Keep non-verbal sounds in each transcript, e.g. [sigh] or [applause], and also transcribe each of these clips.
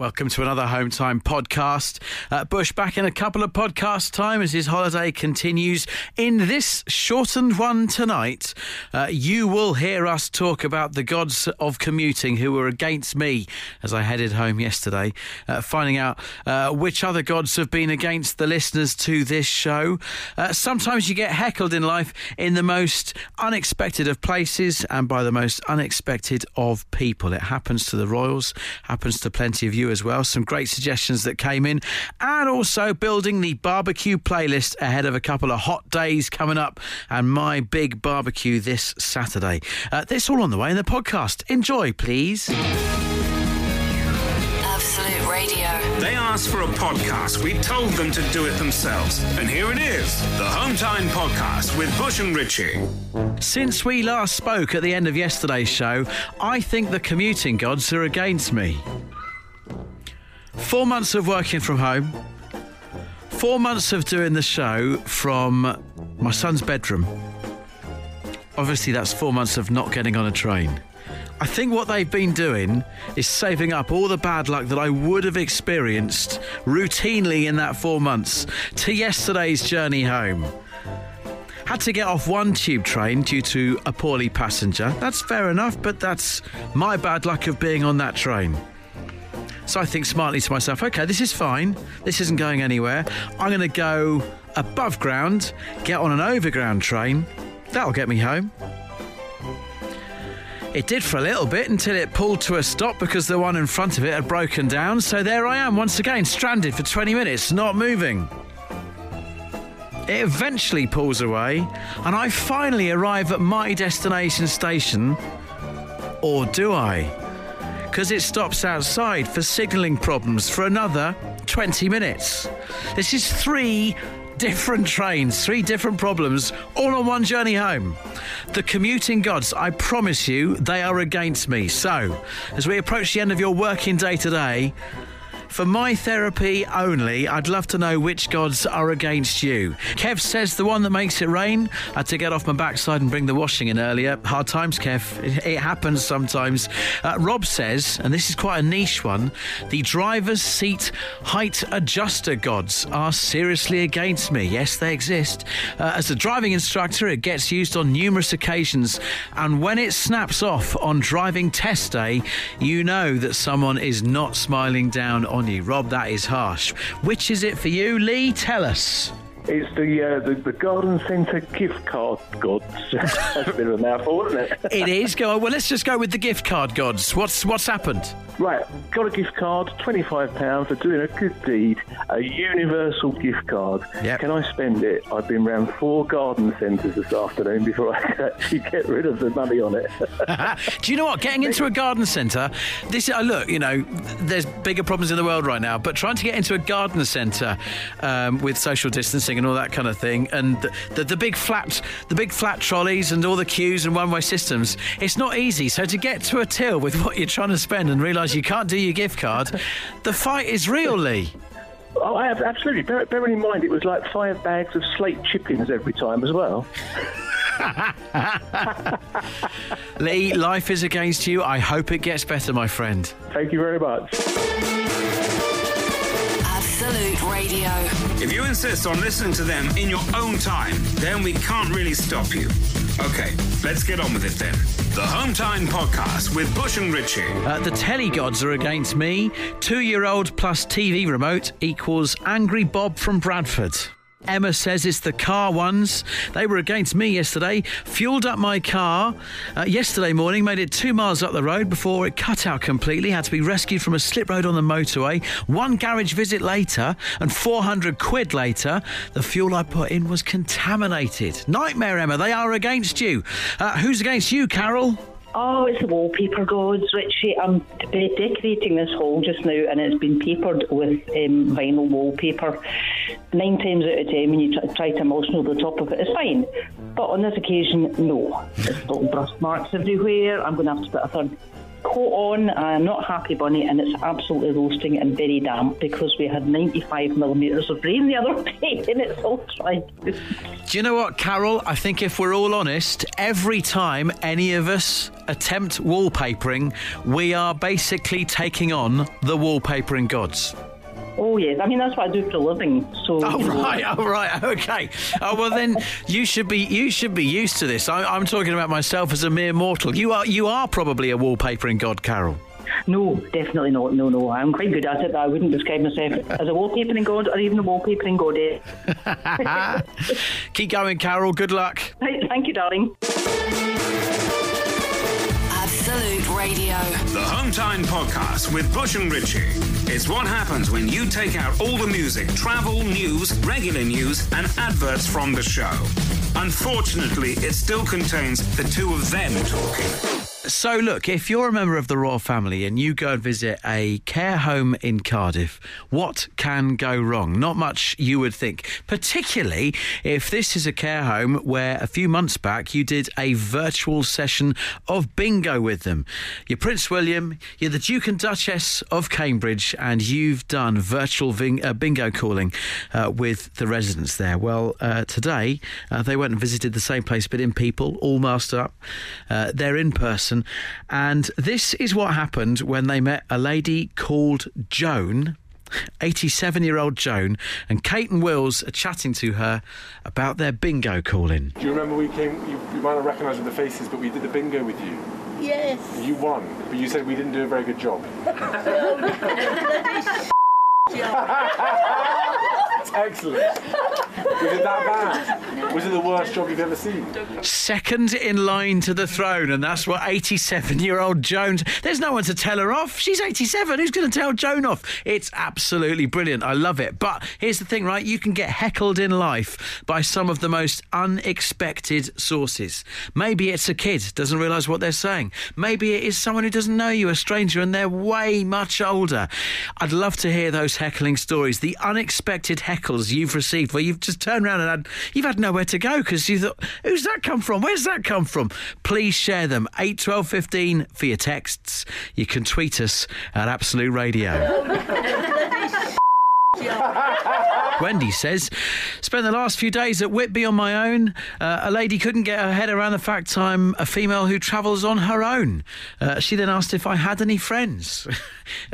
Welcome to another Home Time podcast. Uh, Bush back in a couple of podcast time as his holiday continues. In this shortened one tonight, uh, you will hear us talk about the gods of commuting who were against me as I headed home yesterday, uh, finding out uh, which other gods have been against the listeners to this show. Uh, sometimes you get heckled in life in the most unexpected of places and by the most unexpected of people. It happens to the Royals, happens to plenty of you as well. Some great suggestions that came in, and also building the barbecue playlist ahead of a couple of hot days coming up and my big barbecue this Saturday. Uh, this all on the way in the podcast. Enjoy, please. Absolute Radio. They asked for a podcast. We told them to do it themselves. And here it is the Home Time Podcast with Bush and Richie. Since we last spoke at the end of yesterday's show, I think the commuting gods are against me. Four months of working from home, four months of doing the show from my son's bedroom. Obviously, that's four months of not getting on a train. I think what they've been doing is saving up all the bad luck that I would have experienced routinely in that four months to yesterday's journey home. Had to get off one tube train due to a poorly passenger. That's fair enough, but that's my bad luck of being on that train. So I think smartly to myself, okay, this is fine. This isn't going anywhere. I'm going to go above ground, get on an overground train. That'll get me home. It did for a little bit until it pulled to a stop because the one in front of it had broken down. So there I am once again, stranded for 20 minutes, not moving. It eventually pulls away, and I finally arrive at my destination station. Or do I? Because it stops outside for signalling problems for another 20 minutes. This is three different trains, three different problems, all on one journey home. The commuting gods, I promise you, they are against me. So, as we approach the end of your working day today, for my therapy only, I'd love to know which gods are against you. Kev says the one that makes it rain. I had to get off my backside and bring the washing in earlier. Hard times, Kev. It, happens sometimes. Uh, Rob says, and this is quite a niche one, the driver's seat height adjuster gods are seriously against me. Yes, they exist. Uh, as a driving instructor, it gets used on numerous occasions, and when it snaps off on driving test day, you know that someone is not smiling down on you. Rob, that is harsh. Which is it for you, Lee? Tell us. It's the, uh, the the garden centre gift card gods. [laughs] That's a bit of a mouthful, isn't it? [laughs] It is. Go. Well, let's just go with the gift card gods. What's what's happened? right, got a gift card, twenty five pounds for doing a good deed, a universal gift card. Yep. Can I spend it? I've been round four garden centres this afternoon before [laughs] I could actually get rid of the money on it. Do you know what? Getting into a garden centre, this uh, look, you know, there's bigger problems in the world right now, but trying to get into a garden centre um, with social distancing and all that kind of thing, and the, the, the big flat, the big flat trolleys and all the queues and one-way systems, it's not easy. So to get to a till with what you're trying to spend and realise you can't do your gift card, the fight is real, Lee. oh, I have, absolutely. Bear, bearing in mind, it was like five bags of slate chippings every time as well. [laughs] Lee, life is against you. I hope it gets better, my friend. Thank you very much. Absolute Radio. If you insist on listening to them in your own time, then we can't really stop you. Okay, let's get on with it then. The Home Time Podcast with Bush and Richie. Uh, the telly gods are against me. Two year old plus TV remote equals Angry Bob from Bradford. Emma says it's the car ones. They were against me yesterday. Fueled up my car uh, yesterday morning, made it two miles up the road before it cut out completely. Had to be rescued from a slip road on the motorway. One garage visit later, and 400 quid later, the fuel I put in was contaminated. Nightmare, Emma. They are against you. Uh, who's against you, Carol? Oh, it's the wallpaper gods, Richie. I'm decorating this hall just now, and it's been papered with um, vinyl wallpaper. Nine times out of ten, when you try, try to emulsion over the top of it, it's fine. But on this occasion, no. There's little brush marks everywhere. I'm going to have to put a third coat on. I'm uh, not happy bunny, and it's absolutely roasting and very damp because we had 95 millimetres of rain the other [laughs] day, and it's all dry. Do you know what, Carol? I think if we're all honest, every time any of us attempt wallpapering, we are basically taking on the wallpapering gods. Oh yes, I mean that's what I do for a living. So Oh you know, right, oh right, okay. Oh well, then you should be you should be used to this. I, I'm talking about myself as a mere mortal. You are you are probably a wallpapering god, Carol. No, definitely not. No, no. I'm quite good at it, but I wouldn't describe myself as a wallpapering god or even a wallpapering goddess. Eh? [laughs] Keep going, Carol. Good luck. Right, thank you, darling. Absolute Radio. The Home Time Podcast with Bush and Richie. It's what happens when you take out all the music, travel, news, regular news, and adverts from the show. Unfortunately, it still contains the two of them talking. So, look, if you're a member of the royal family and you go and visit a care home in Cardiff, what can go wrong? Not much, you would think. Particularly if this is a care home where a few months back you did a virtual session of bingo with them. You're Prince William, you're the Duke and Duchess of Cambridge, and you've done virtual ving- uh, bingo calling uh, with the residents there. Well, uh, today uh, they went and visited the same place, but in people, all masked up. Uh, they're in person. And this is what happened when they met a lady called Joan. 87 year old Joan and Kate and Wills are chatting to her about their bingo calling. Do you remember we came? You, you might not recognise the faces, but we did the bingo with you. Yes. You won, but you said we didn't do a very good job. [laughs] [laughs] Excellent. Was it that bad? Was it the worst job you've ever seen? Second in line to the throne, and that's what 87 year old Jones. There's no one to tell her off. She's 87. Who's going to tell Joan off? It's absolutely brilliant. I love it. But here's the thing, right? You can get heckled in life by some of the most unexpected sources. Maybe it's a kid, doesn't realise what they're saying. Maybe it is someone who doesn't know you, a stranger, and they're way much older. I'd love to hear those heckling stories, the unexpected heckles you've received where you've just turned around and had, you've had nowhere to go because you thought, who's that come from? Where's that come from? Please share them. 8 12 15 for your texts. You can tweet us at Absolute Radio. [laughs] [laughs] Wendy says, spent the last few days at Whitby on my own. Uh, a lady couldn't get her head around the fact I'm a female who travels on her own. Uh, she then asked if I had any friends.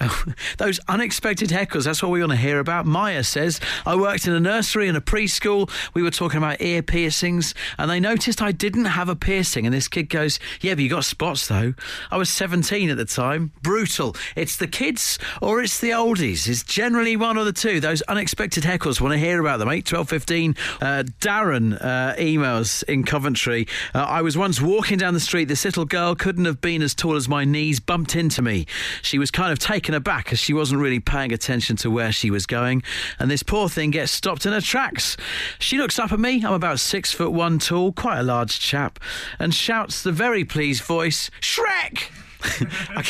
[laughs] Those unexpected heckles, that's what we want to hear about. Maya says, I worked in a nursery and a preschool. We were talking about ear piercings, and they noticed I didn't have a piercing. And this kid goes, Yeah, but you got spots though. I was 17 at the time. Brutal. It's the kids or it's the oldies. It's generally one or the two. Those unexpected heckles, want to hear about them. 8, 12, 15. Uh, Darren uh, emails in Coventry. Uh, I was once walking down the street. This little girl couldn't have been as tall as my knees, bumped into me. She was kind of taken aback as she wasn't really paying attention to where she was going. And this poor thing gets stopped in her tracks. She looks up at me. I'm about six foot one tall, quite a large chap, and shouts the very pleased voice, Shrek! [laughs] I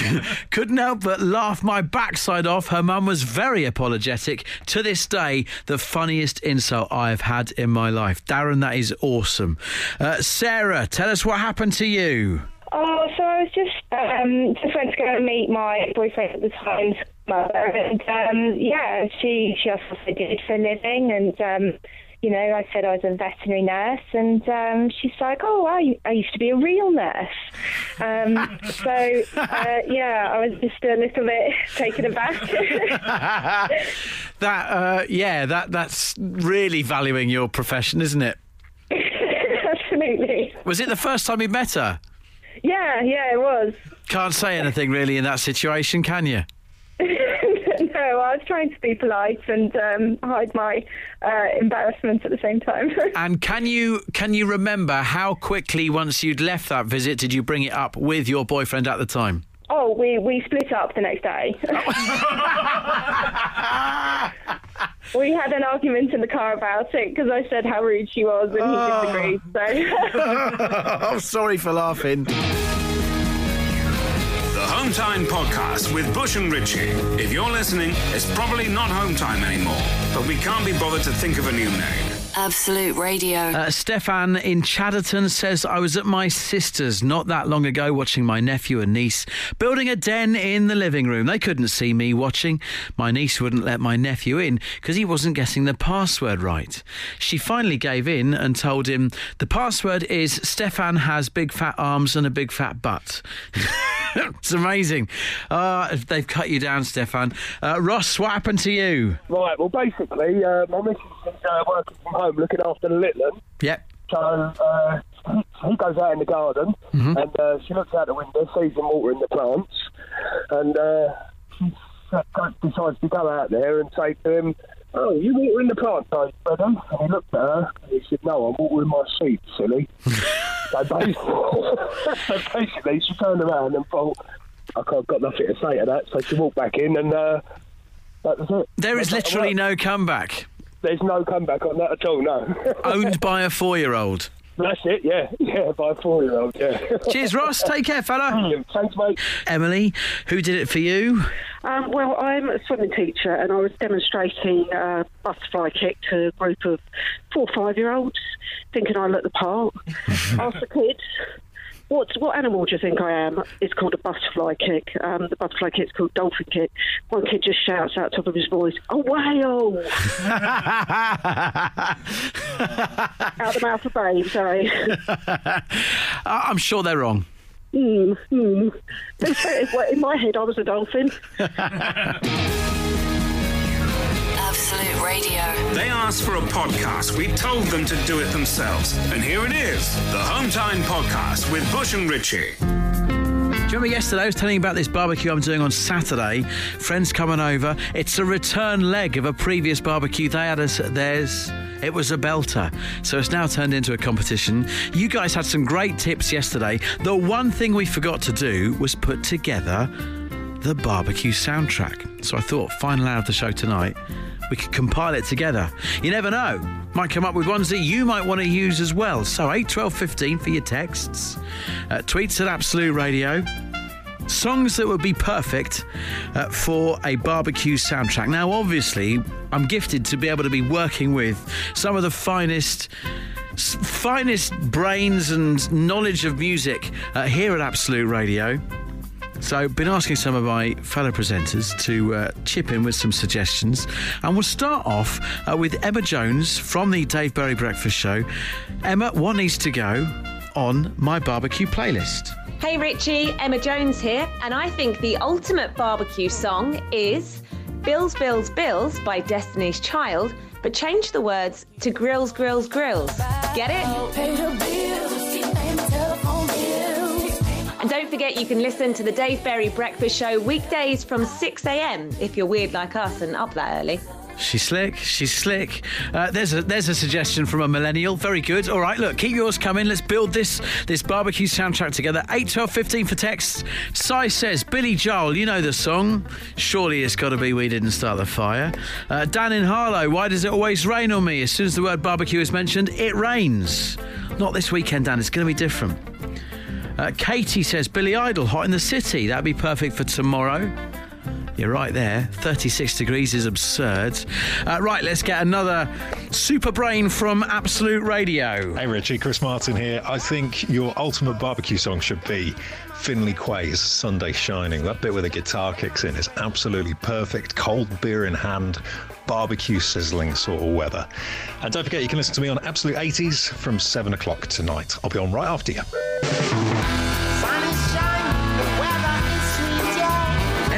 couldn't help but laugh my backside off. Her mum was very apologetic. To this day, the funniest insult I've had in my life. Darren, that is awesome. Uh, Sarah, tell us what happened to you. Oh, so I was just um, just went to go and meet my boyfriend at the time's mother, and um, yeah, she she I did for a living, and um, you know, I said I was a veterinary nurse, and um, she's like, "Oh, I, I used to be a real nurse." Um, [laughs] so uh, yeah, I was just a little bit taken aback. [laughs] That, uh, yeah, that that's really valuing your profession, isn't it? [laughs] Absolutely. Was it the first time you met her? Yeah, yeah, it was. Can't say anything really in that situation, can you? I was trying to be polite and um, hide my uh, embarrassment at the same time. [laughs] And can you can you remember how quickly once you'd left that visit did you bring it up with your boyfriend at the time? oh, we, we split up the next day. [laughs] we had an argument in the car about it because I said how rude she was and he disagreed. So. [laughs] I'm sorry for laughing. The Home Time Podcast with Bush and Richie. If you're listening, it's probably not Home Time anymore, but we can't be bothered to think of a new name. Absolute Radio. Uh, Stefan in Chadderton says, I was at my sister's not that long ago watching my nephew and niece building a den in the living room. They couldn't see me watching. My niece wouldn't let my nephew in because he wasn't getting the password right. She finally gave in and told him, The password is Stefan has big fat arms and a big fat butt. [laughs] [laughs] it's amazing. Uh, they've cut you down, Stefan. Uh, Ross, what happened to you? Right, well, basically, uh, my missus is uh, working from home looking after the little one. Yep. So uh, he- goes out in the garden and uh, she looks out the window, sees him watering the plants, and uh, she decides to go out there and say to him, Oh, you watering the plants, are you, And he looked at her and he said, No, I'm watering my seed, silly. [laughs] so, basically, [laughs] so basically, she turned around and thought, I've got nothing to say to that, so she walked back in and uh, that was it. There is That's literally no comeback. There's no comeback on that at all, no. [laughs] Owned by a four year old. That's it, yeah. Yeah, by a four year old, yeah. Cheers, Ross. Take care, fella. Thanks, mate. Emily, who did it for you? Um, well, I'm a swimming teacher and I was demonstrating a butterfly kick to a group of four or five year olds, thinking I looked the part. [laughs] Asked the kids, what, what animal do you think I am? It's called a butterfly kick. Um, the butterfly kick's called dolphin kick. One kid just shouts out top of his voice, a whale! [laughs] out the mouth of babe, sorry. [laughs] I'm sure they're wrong. Mm, mm. In my head, I was a dolphin. Absolute Radio. They asked for a podcast. We told them to do it themselves. And here it is the Hometime Podcast with Bush and Richie. Do you remember yesterday I was telling you about this barbecue I'm doing on Saturday? Friends coming over. It's a return leg of a previous barbecue they had us at theirs. It was a belter. So it's now turned into a competition. You guys had some great tips yesterday. The one thing we forgot to do was put together the barbecue soundtrack. So I thought, final hour of the show tonight, we could compile it together. You never know. Might come up with ones that you might want to use as well. So 8, 12, 15 for your texts. Uh, tweets at Absolute Radio. Songs that would be perfect uh, for a barbecue soundtrack. Now, obviously, I'm gifted to be able to be working with some of the finest finest brains and knowledge of music uh, here at Absolute Radio. So, been asking some of my fellow presenters to uh, chip in with some suggestions, and we'll start off uh, with Emma Jones from the Dave Berry Breakfast Show. Emma, what needs to go on my barbecue playlist? Hey Richie, Emma Jones here, and I think the ultimate barbecue song is Bills, Bills, Bills by Destiny's Child, but change the words to Grills, Grills, Grills. Get it? And don't forget you can listen to the Dave Berry Breakfast Show weekdays from 6am if you're weird like us and up that early. She's slick. She's slick. Uh, there's a there's a suggestion from a millennial. Very good. All right, look, keep yours coming. Let's build this this barbecue soundtrack together. Eight, twelve, fifteen for texts. Sai says, Billy Joel, you know the song. Surely it's got to be We Didn't Start the Fire. Uh, Dan in Harlow, why does it always rain on me? As soon as the word barbecue is mentioned, it rains. Not this weekend, Dan. It's going to be different. Uh, Katie says, Billy Idol, Hot in the City. That'd be perfect for tomorrow. You're right there. 36 degrees is absurd. Uh, right, let's get another super brain from Absolute Radio. Hey Richie, Chris Martin here. I think your ultimate barbecue song should be Finley Quaye's Sunday Shining. That bit where the guitar kicks in is absolutely perfect. Cold beer in hand, barbecue sizzling sort of weather. And don't forget, you can listen to me on Absolute 80s from 7 o'clock tonight. I'll be on right after you.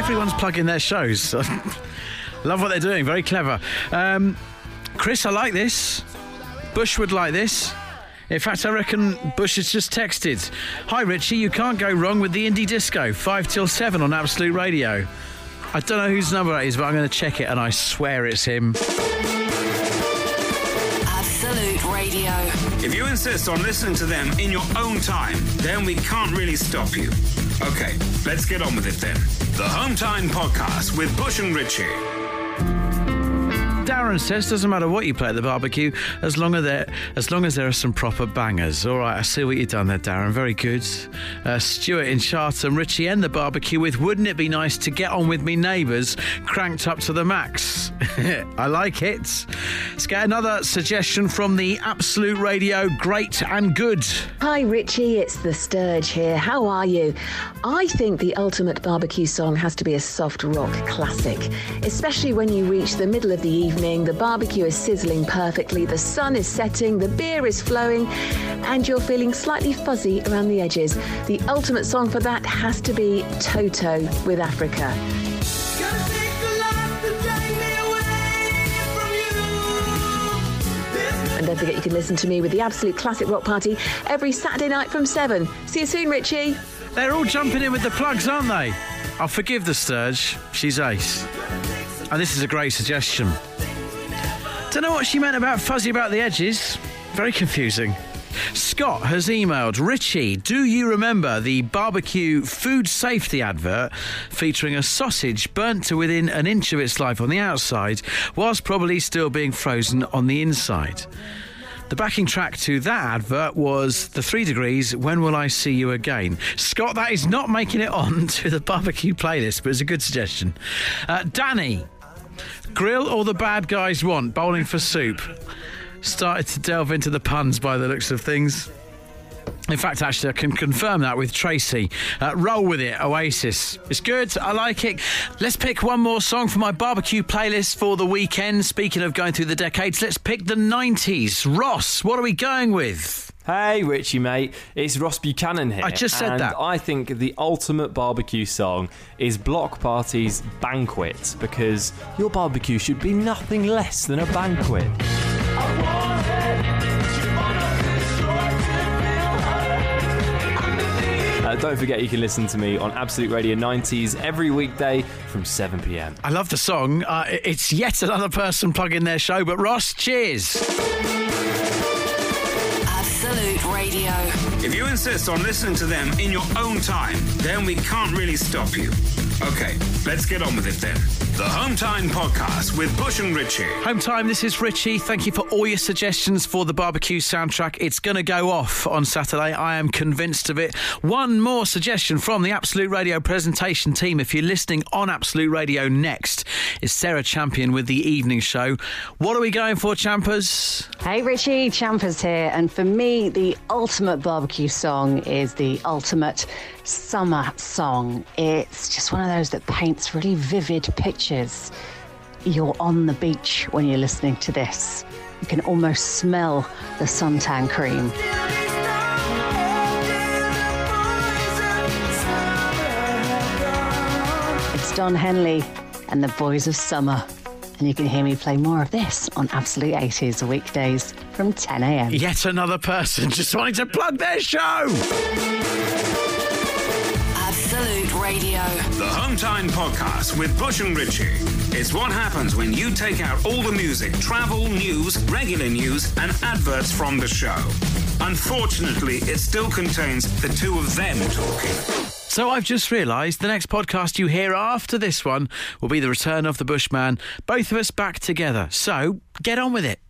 Everyone's plugging their shows. [laughs] Love what they're doing. Very clever. Um, Chris, I like this. Bush would like this. In fact, I reckon Bush has just texted. Hi, Richie. You can't go wrong with the indie disco. Five till seven on Absolute Radio. I don't know whose number it is, but I'm going to check it, and I swear it's him. If you insist on listening to them in your own time, then we can't really stop you. Okay, let's get on with it then. The Home Time Podcast with Bush and Richie. Darren says doesn't matter what you play at the barbecue, as long as there as long as there are some proper bangers. All right, I see what you've done there, Darren. Very good. Uh, Stuart in Charlton, Richie and the barbecue with "Wouldn't it be nice to get on with me neighbours, cranked up to the max. [laughs] I like it. Let's get another suggestion from the Absolute Radio. Great and good. Hi, Richie. It's the Sturge here. How are you? I think the ultimate barbecue song has to be a soft rock classic, especially when you reach the middle of the evening, the barbecue is sizzling perfectly, the sun is setting, the beer is flowing, and you're feeling slightly fuzzy around the edges. The ultimate song for that has to be Toto with Africa. And don't forget you can listen to me with the Absolute Classic Rock Party every Saturday night from 7. See you soon, Richie. They're all jumping in with the plugs, aren't they? I'll forgive the Sturge. She's ace. And this is a great suggestion. Don't know what she meant about fuzzy about the edges. Very confusing. Scott has emailed Richie, do you remember the barbecue food safety advert featuring a sausage burnt to within an inch of its life on the outside, whilst probably still being frozen on the inside? The backing track to that advert was The Three Degrees, When Will I See You Again? Scott, that is not making it [laughs] on to the barbecue playlist, but it's a good suggestion. Uh, Danny, grill or the bad guys want, bowling for soup. Started to delve into the puns by the looks of things. In fact, actually, I can confirm that with Tracy. Uh, roll with it, Oasis. It's good. I like it. Let's pick one more song for my barbecue playlist for the weekend. Speaking of going through the decades, let's pick the 90s. Ross, what are we going with? Hey, Richie, mate. It's Ross Buchanan here. I just said and that. I think the ultimate barbecue song is Bloc Party's Banquet because your barbecue should be nothing less than a banquet. Uh, don't forget you can listen to me on Absolute Radio 90s every weekday from 7 pm. I love the song. Uh, it's yet another person plugging their show, but Ross, cheers. Radio. If you insist on listening to them in your own time, then we can't really stop you. Okay, let's get on with it then. The Home Time Podcast with Bush and Richie. Home time, this is Richie. Thank you for all your suggestions for the barbecue soundtrack. It's going to go off on Saturday. I am convinced of it. One more suggestion from the Absolute Radio presentation team. If you're listening on Absolute Radio next, is Sarah Champion with the evening show. What are we going for, Champers? Hey Richie, Champers here, and for me, the ultimate barbecue song is the ultimate summer song. It's just one of those that paints really vivid pictures. You're on the beach when you're listening to this. You can almost smell the suntan cream. It's Don Henley and the Boys of Summer. And you can hear me play more of this on Absolute 80s weekdays from 10 a.m. Yet another person just wanting to plug their show. Absolute Radio. The Home Time Podcast with Bush and Richie. It's what happens when you take out all the music, travel, news, regular news, and adverts from the show. Unfortunately, it still contains the two of them talking. So I've just realised the next podcast you hear after this one will be the return of the Bushman. Both of us back together. So get on with it.